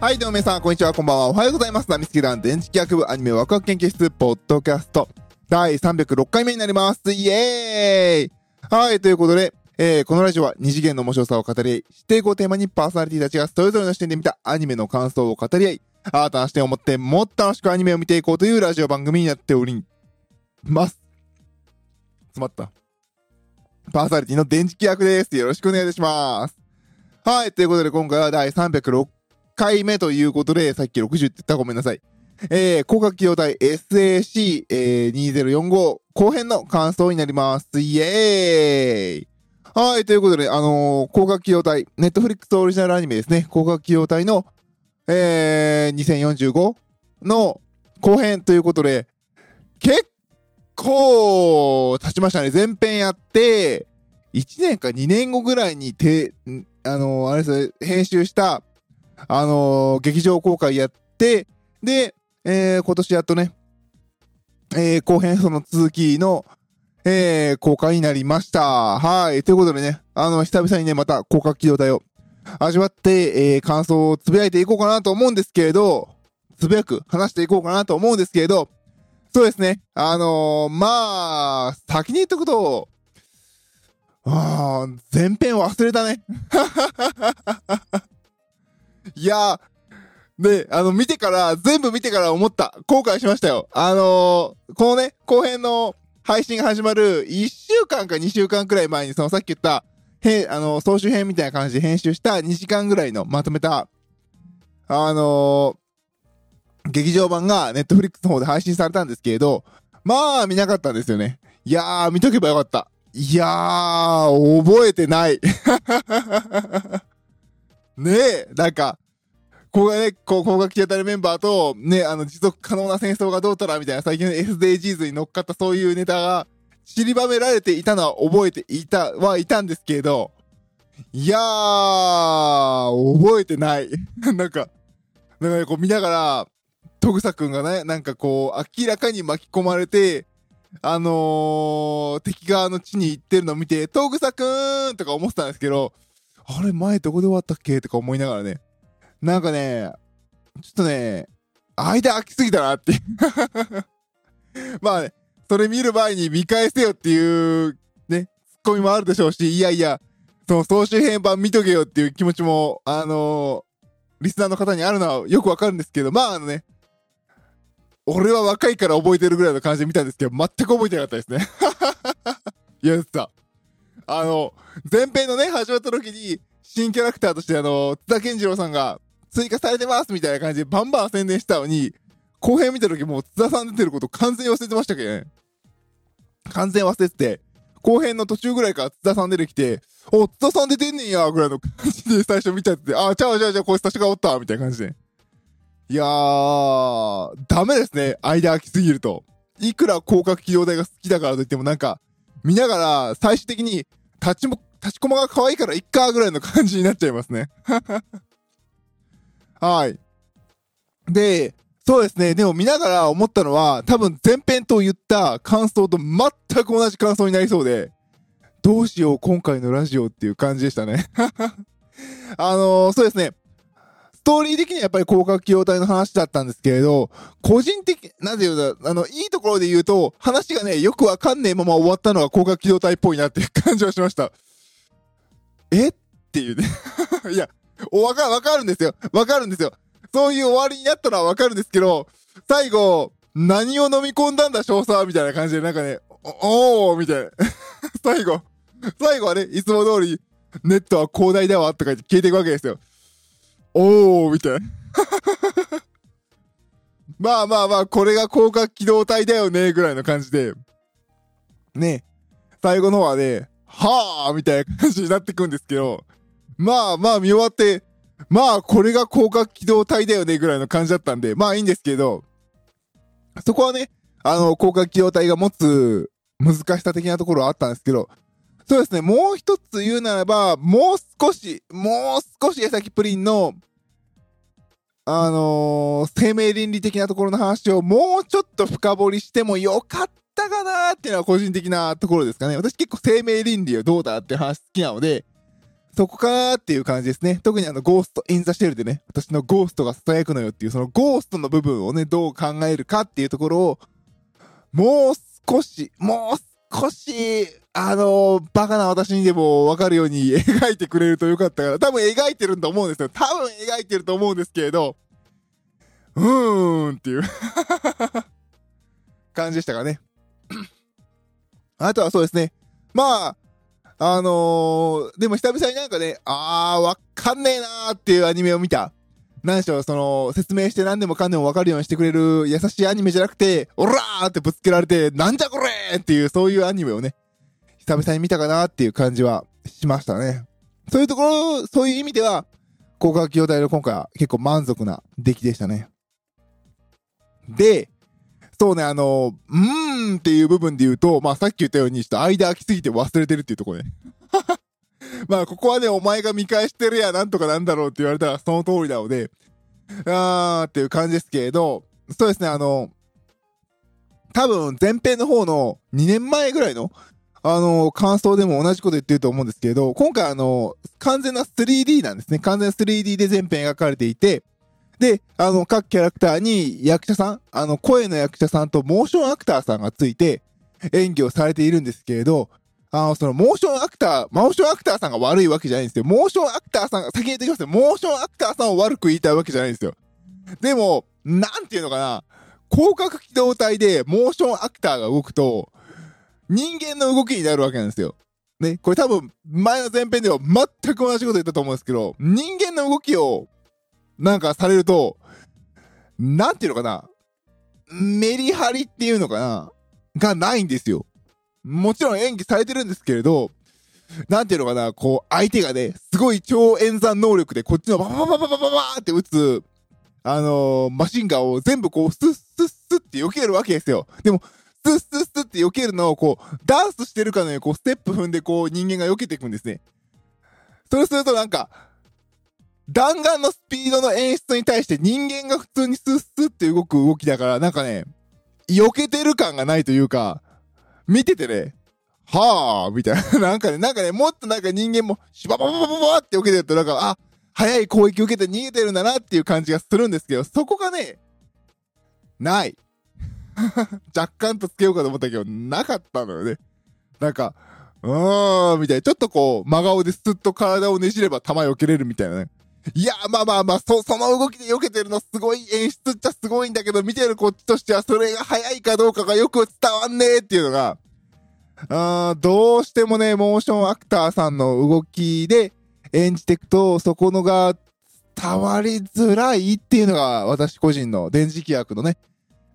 はい、どうも皆さん、こんにちは、こんばんは。おはようございます。ナミスケ団電磁気学部アニメワクワク研究室、ポッドキャスト、第306回目になります。イエーイはい、ということで、えー、このラジオは二次元の面白さを語り合い、指定語をテーマにパーソナリティたちがそれぞれの視点で見たアニメの感想を語り合い、新たな視点を持ってもっと楽しくアニメを見ていこうというラジオ番組になっております。詰まった。パーソナリティの電磁気役です。よろしくお願いいたします。はい、ということで今回は第306回目ということで、さっき60って言ったごめんなさい。えー、広角機動隊 SAC2045 後編の感想になります。イエーイはい、ということで、あのー、広角機動隊、ネットフリックスオリジナルアニメですね。広角機動隊の、えー、2045の後編ということで、結構経ちましたね。前編やって、1年か2年後ぐらいにて、あのーあれですね、編集した、あのー劇場公開やって、で、えー今年やっとね、えー後編その続きの、えー公開になりました。はい。ということでね、あの、久々にね、また広角機動隊を味わって、えー感想をつぶやいていこうかなと思うんですけれど、つぶやく話していこうかなと思うんですけれど、そうですね。あのーまあ、先に言っとくと、あー、前編忘れたね。いやー、で、あの、見てから、全部見てから思った。後悔しましたよ。あのーこのね、後編の配信が始まる1週間か2週間くらい前に、そのさっき言った、へ、あの、総集編みたいな感じで編集した2時間ぐらいのまとめた、あのー劇場版がネットフリックスの方で配信されたんですけれど、まあ見なかったんですよね。いやー、見とけばよかった。いやー、覚えてない。ねえ、なんか、ここがね、こう、工学機当たりメンバーと、ね、あの、持続可能な戦争がどうたらみたいな最近の SDGs に乗っかったそういうネタが散りばめられていたのは覚えていた、はいたんですけど、いやー、覚えてない。なんか、なんかね、こう見ながら、トグサくんがね、なんかこう、明らかに巻き込まれて、あのー、敵側の地に行ってるのを見て、トグサくんとか思ってたんですけど、あれ、前どこで終わったっけとか思いながらね、なんかね、ちょっとね、間空きすぎたなって。まあね、それ見る前に見返せよっていう、ね、ツッコミもあるでしょうし、いやいや、その総集編版見とけよっていう気持ちも、あのーリスナーの方にあるのはよくわかるんですけど、まああのね、俺は若いから覚えてるぐらいの感じで見たんですけど、全く覚えてなかったですね。いやさ、あの、前編のね、始まった時に、新キャラクターとしてあの、津田健次郎さんが追加されてますみたいな感じでバンバン宣伝したのに、後編見た時もう津田さん出てること完全に忘れてましたけどね。完全忘れてて、後編の途中ぐらいから津田さん出てきて、お、津田さん出てんねんや、ぐらいの感じで最初見たって、あ、ちゃうちゃうちゃう、こいつ確かおった、みたいな感じで。いやー、ダメですね、間空きすぎると。いくら広角機動隊が好きだからといってもなんか、見ながら最終的に立ちも、立ちコマが可愛いからいっか、ぐらいの感じになっちゃいますね。はい。で、そうですね。でも見ながら思ったのは、多分前編と言った感想と全く同じ感想になりそうで、どうしよう、今回のラジオっていう感じでしたね。あのーそうですね。ストーリー的にはやっぱり広角機動隊の話だったんですけれど、個人的、なんていうんだ、あの、いいところで言うと、話がね、よくわかんねえまま終わったのが広角機動隊っぽいなっていう感じはしました。え？っていうね。いや、おわか、わかるんですよ。わかるんですよ。そういう終わりになったのはわかるんですけど、最後、何を飲み込んだんだ、少佐みたいな感じで、なんかね、おおーみたいな。最後、最後はね、いつも通り、ネットは広大だわ、とか言って消えていくわけですよ。おーみたいな。まあまあまあ、これが広角機動隊だよね、ぐらいの感じで。ね、最後の方はね、はぁみたいな感じになってくんですけど、まあまあ見終わって、まあこれが広角機動隊だよね、ぐらいの感じだったんで、まあいいんですけど、そこはね、あの、広角機動隊が持つ難しさ的なところはあったんですけど、そうですね、もう一つ言うならば、もう少し、もう少し矢崎プリンの、あのー生命倫理的なところの話をもうちょっと深掘りしてもよかったかなっていうのは個人的なところですかね。私結構生命倫理をどうだって話好きなので、そこかなっていう感じですね。特にあの、ゴースト・イン・ザ・シェルでね、私のゴーストが囁くのよっていう、そのゴーストの部分をね、どう考えるかっていうところを、もう少し、もう少し、あのー、バカな私にでもわかるように 描いてくれるとよかったから、多分描いてると思うんですよ。多分描いてると思うんですけれど、うーんっていう 感じでしたかね。あとはそうですね。まあ、あのー、でも久々になんかね、あー、わかんねえなーっていうアニメを見た。何でしょう、その、説明して何でもかんでもわかるようにしてくれる優しいアニメじゃなくて、オラーってぶつけられて、なんじゃこれっていう、そういうアニメをね、久々に見たかなっていう感じはしましたね。そういうところ、そういう意味では、広角機動隊の今回は結構満足な出来でしたね。で、そうね、あの、うーんっていう部分で言うと、まあさっき言ったように、ちょっと間空きすぎて忘れてるっていうところね。まあここはね、お前が見返してるや、なんとかなんだろうって言われたらその通りなので、あーっていう感じですけれど、そうですね、あの、多分前編の方の2年前ぐらいの、あの、感想でも同じこと言ってると思うんですけれど、今回あの、完全な 3D なんですね。完全 3D で全編描かれていて、で、あの、各キャラクターに役者さん、あの、声の役者さんとモーションアクターさんがついて演技をされているんですけれど、あの、その、モーションアクター、モーションアクターさんが悪いわけじゃないんですよ。モーションアクターさんが、先に言ってきますよ。モーションアクターさんを悪く言いたいわけじゃないんですよ。でも、なんていうのかな、攻殻機動隊でモーションアクターが動くと、人間の動きになるわけなんですよ。ね、これ多分、前の前編では全く同じこと言ったと思うんですけど、人間の動きをなんかされると、なんていうのかな、メリハリっていうのかな、がないんですよ。もちろん演技されてるんですけれど、なんていうのかな、こう、相手がね、すごい超演算能力でこっちのバババババババって撃つ、あのー、マシンガンを全部こう、スッスッスッって避けるわけですよ。でも、スッスッスッって避けるのをこう、ダンスしてるかのようにこう、ステップ踏んでこう、人間が避けていくんですね。そうするとなんか、弾丸のスピードの演出に対して人間が普通にスッスッって動く動きだから、なんかね、避けてる感がないというか、見ててね、はぁみたいな。なんかね、なんかね、もっとなんか人間も、シババババババって避けてると、なんか、あ、早い攻撃受けて逃げてるんだなっていう感じがするんですけど、そこがね、ない。若干とつけようかと思ったけど、なかったのよね。なんか、うーん、みたいな。ちょっとこう、真顔でスッと体をねじれば弾避けれるみたいなね。いや、まあまあまあ、そ、その動きで避けてるのすごい演出っちゃすごいんだけど、見てるこっちとしてはそれが早いかどうかがよく伝わんねえっていうのが、あどうしてもね、モーションアクターさんの動きで演じていくと、そこのが伝わりづらいっていうのが私個人の電磁気役のね、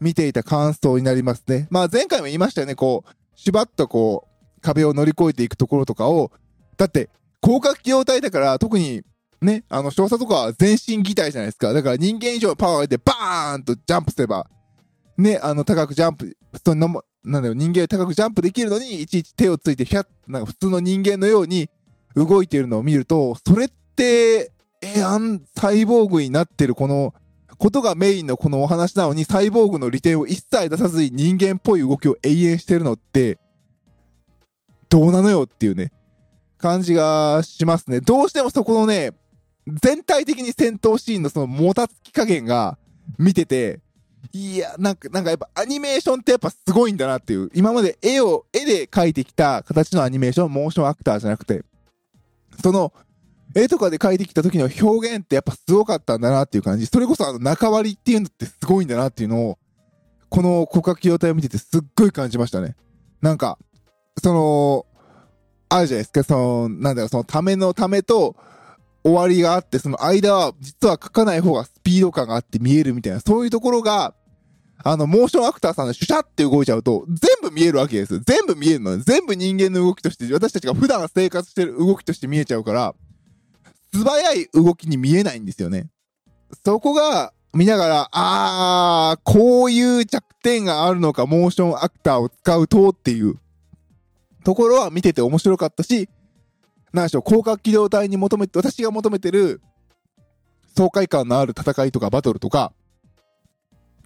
見ていた感想になりますね。まあ前回も言いましたよね、こう、しばっとこう、壁を乗り越えていくところとかを、だって、広角機動隊だから特にね、あの、少佐とかは全身擬態じゃないですか。だから人間以上のパワーを上げてバーンとジャンプすれば、ね、あの、高くジャンプ、普通の、なんだよ、人間より高くジャンプできるのに、いちいち手をついて、ひゃなんか普通の人間のように動いているのを見ると、それって、えあん、サイボーグになってるこの、ことがメインのこのお話なのに、サイボーグの利点を一切出さずに人間っぽい動きを永遠してるのって、どうなのよっていうね、感じがしますね。どうしてもそこのね、全体的に戦闘シーンのそのもたつき加減が見てて、いや、なんか、なんかやっぱアニメーションってやっぱすごいんだなっていう、今まで絵を、絵で描いてきた形のアニメーション、モーションアクターじゃなくて、その、絵とかで描いてきた時の表現ってやっぱすごかったんだなっていう感じ。それこそあの中割りっていうのってすごいんだなっていうのを、この骨格機体を見ててすっごい感じましたね。なんか、その、あるじゃないですか、その、なんだろう、そのためのためと、終わりがあって、その間は実は書かない方がスピード感があって見えるみたいな、そういうところが、あの、モーションアクターさんがシュシャって動いちゃうと、全部見えるわけです。全部見えるの。全部人間の動きとして、私たちが普段生活してる動きとして見えちゃうから、素早い動きに見えないんですよね。そこが、見ながら、あー、こういう弱点があるのか、モーションアクターを使うとっていうところは見てて面白かったし、なんでしょう、広角機動隊に求めて、私が求めてる、爽快感のある戦いとかバトルとか、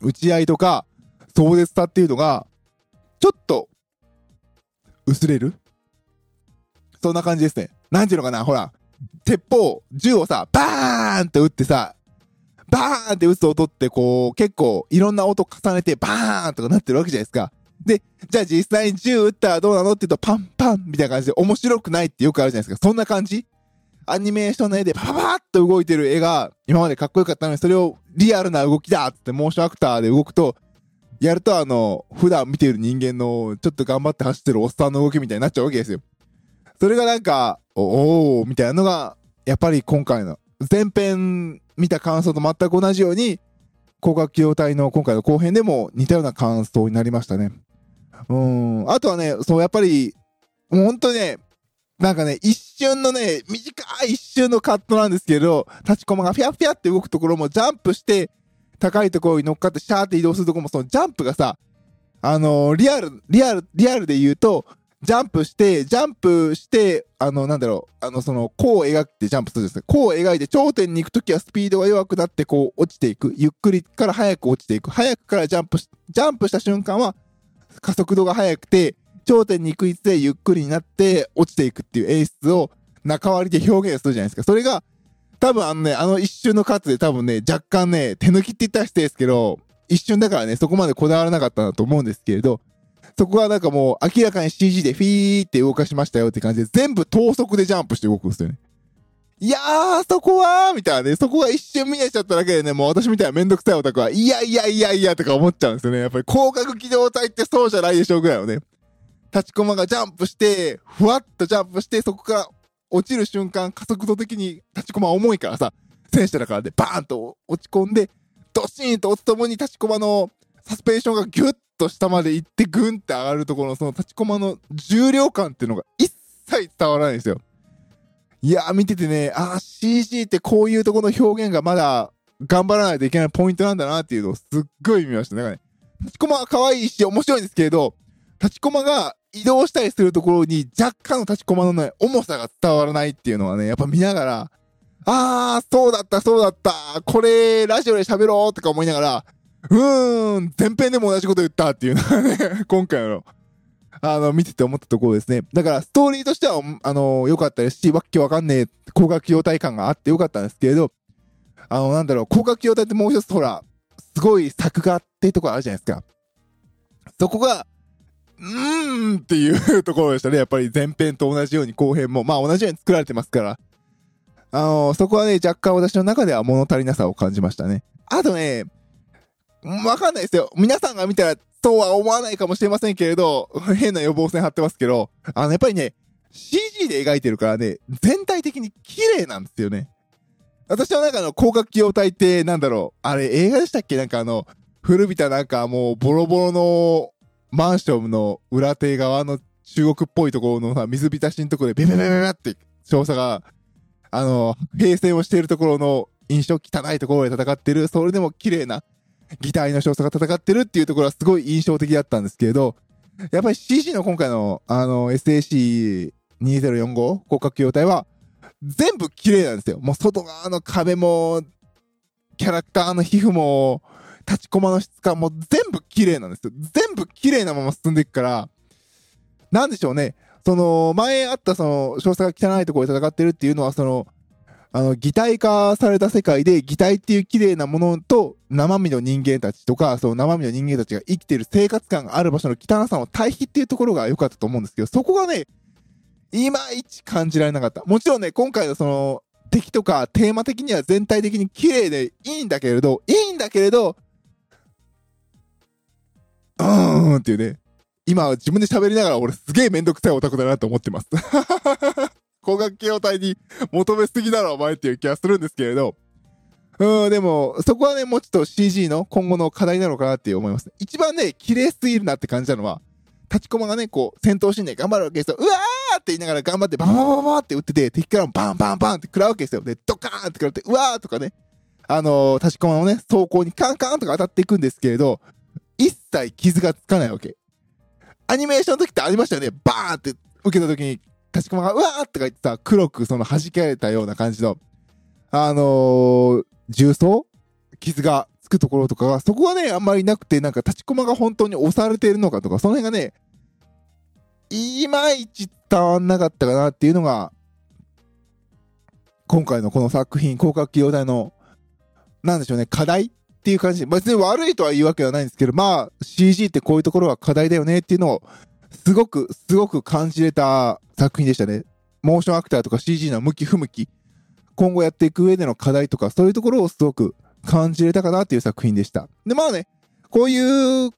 打ち合いとか、壮絶さっていうのが、ちょっと、薄れる？そんな感じですね。なんていうのかな、ほら、鉄砲、銃をさ、バーンって撃ってさ、バーンって撃つ音ってこう、結構いろんな音重ねてバーンとかなってるわけじゃないですか。で、じゃあ実際に銃撃ったらどうなのって言うとパンパンみたいな感じで面白くないってよくあるじゃないですか。そんな感じ？アニメーションの絵でパパッと動いてる絵が今までかっこよかったのにそれをリアルな動きだってモーションアクターで動くと、やるとあの、普段見てる人間のちょっと頑張って走ってるおっさんの動きみたいになっちゃうわけですよ。それがなんか、おおみたいなのが、やっぱり今回の前編見た感想と全く同じように、光学機動隊の今回の後編でも似たような感想になりましたね。うん。あとはね、そう、やっぱり、もう本当にね、なんかね、一瞬のね、短い一瞬のカットなんですけど、立ちコマがフィャフィャって動くところもジャンプして、高いところに乗っかってシャーって移動するところもそのジャンプがさ、あのー、リアル、リアル、リアルで言うと、ジャンプして、ジャンプして、あの、なんだろう、あの、その、弧を描いてジャンプするんですね。弧を描いて頂点に行くときはスピードが弱くなって、こう、落ちていく。ゆっくりから早く落ちていく。早くからジャンプし、ジャンプした瞬間は、加速度が速くて、頂点に行くにつれゆっくりになって落ちていくっていう演出を中割りで表現するじゃないですか。それが、多分あのね、あの一瞬のカットで多分ね、若干ね、手抜きって言ったら失礼ですけど、一瞬だからね、そこまでこだわらなかったなと思うんですけれど、そこはなんかもう明らかに CG でフィーって動かしましたよって感じで、全部等速でジャンプして動くんですよね。いやー、そこはみたいなね、そこが一瞬見えちゃっただけでね、もう私みたいなめんどくさいオタクは、いやいやいやいやとか思っちゃうんですよね。やっぱり広角機動隊ってそうじゃないでしょうぐらいのね。立ちコマがジャンプして、ふわっとジャンプして、そこから落ちる瞬間、加速度的に立ちコマ重いからさ、戦車だからでバーンと落ち込んで、ドシーンと落ちともに立ちコマのサスペンションがギュッと下まで行ってグンって上がるところのその立ちコマの重量感っていうのが一切伝わらないんですよ。いやー見ててね、あ CG ってこういうとこの表現がまだ頑張らないといけないポイントなんだなっていうのをすっごい見ました。だかね、立ちコマは可愛いし面白いんですけれど、立ちコマが移動したりするところに若干の立ちコマのね、重さが伝わらないっていうのはね、やっぱ見ながら、あー、そうだった、そうだった、これ、ラジオで喋ろうとか思いながら、うーん、前編でも同じこと言ったっていうのはね、今回の、あの、見てて思ったところですね。だから、ストーリーとしては、あの、良かったですし、わっけわかんねえ、高額用体感があって良かったんですけれど、あの、なんだろう、高額用体ってもう一つ、ほら、すごい作画っていうとこあるじゃないですか。そこが、うーんっていうところでしたね。やっぱり前編と同じように後編も、まあ同じように作られてますから。あの、そこはね、若干私の中では物足りなさを感じましたね。あとね、わかんないですよ。皆さんが見たらそうは思わないかもしれませんけれど、変な予防線張ってますけど、あの、やっぱりね、CG で描いてるからね、全体的に綺麗なんですよね。私の中の広角機動隊って、なんだろう、あれ映画でしたっけ？なんかあの、古びたなんかもうボロボロのマンションの裏手側の中国っぽいところのさ、水浸しのところでビビビビビって少佐が、あの、平成をしているところの印象汚いところで戦ってる、それでも綺麗な 擬態の少佐が戦ってるっていうところはすごい印象的だったんですけれど、やっぱり CG の今回の、あの、SAC2045 広角機動隊は、全部綺麗なんですよ。もう外側の壁も、キャラクターの皮膚も、立ちコマの質感も全部綺麗なんですよ。全部綺麗なまま進んでいくから、なんでしょうね。その、前あったその、少佐が汚いところで戦ってるっていうのは、その、あの、擬態化された世界で、擬態っていう綺麗なものと、生身の人間たちとか、その生身の人間たちが生きてる生活感がある場所の汚さの対比っていうところが良かったと思うんですけど、そこがね、いまいち感じられなかった。もちろんね、今回のその、敵とかテーマ的には全体的に綺麗でいいんだけれど、いいんだけれど、うーんっていうね。今自分で喋りながら俺すげえめんどくさいオタクだなと思ってます。光学機動隊に求めすぎだろお前っていう気はするんですけれど。うん、でも、そこはね、もうちょっと CG の今後の課題なのかなって思います。一番ね、綺麗すぎるなって感じたのは、立ちコマがね、こう、戦闘シーンで頑張るわけですよ。うわーって言いながら頑張って、バンバンバンババって撃ってて、敵からもバンバンバンって食らうわけですよ。で、ドカーンって食らって、うわーとかね、あのー、立ちコマのね、走行にカンカンとか当たっていくんですけれど、一切傷がつかないわけ。アニメーションの時ってありましたよね。バーンって受けた時に、立ちコマが、うわーとか言ってさ、黒くその弾けられたような感じの、あのー、重曹傷がつくところとかが、そこはね、あんまりなくて、なんか立ちコマが本当に押されているのかとか、その辺がね、いまいち伝わんなかったかなっていうのが、今回のこの作品、広角機動隊の、なんでしょうね、課題っていう感じ、別に悪いとは言うわけではないんですけど、まあ、CG ってこういうところは課題だよねっていうのを、すごく、すごく感じれた作品でしたね。モーションアクターとか CG の向き不向き、今後やっていく上での課題とか、そういうところをすごく感じれたかなっていう作品でした。で、まあね、こういう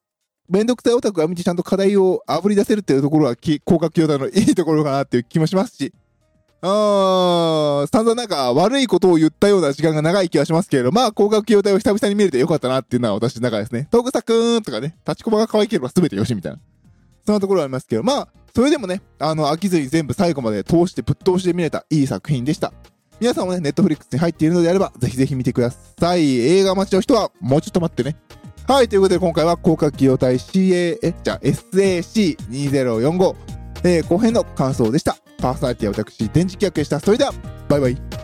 めんどくさいオタクが見てちゃんと課題をあぶり出せるっていうところは、広角機動隊のいいところかなっていう気もしますし、うーん、散々なんか悪いことを言ったような時間が長い気がしますけれど、まあ、広角機動隊を久々に見れてよかったなっていうのは私の中ですね。トークサくーんとかね、立ちコマが可愛ければ全てよしみたいな。そんなところありますけど、まあ、それでもね、あの、飽きずに全部最後まで通してぶっ通しで見れたいい作品でした。皆さんもね、ネットフリックスに入っているのであれば、ぜひぜひ見てください。映画待ちの人は、もうちょっと待ってね。はい、ということで今回は広角機動隊 CA、え、じゃ SAC2045、えー、後編の感想でした。パーソナリティは私、電磁気役でした。それでは、バイバイ。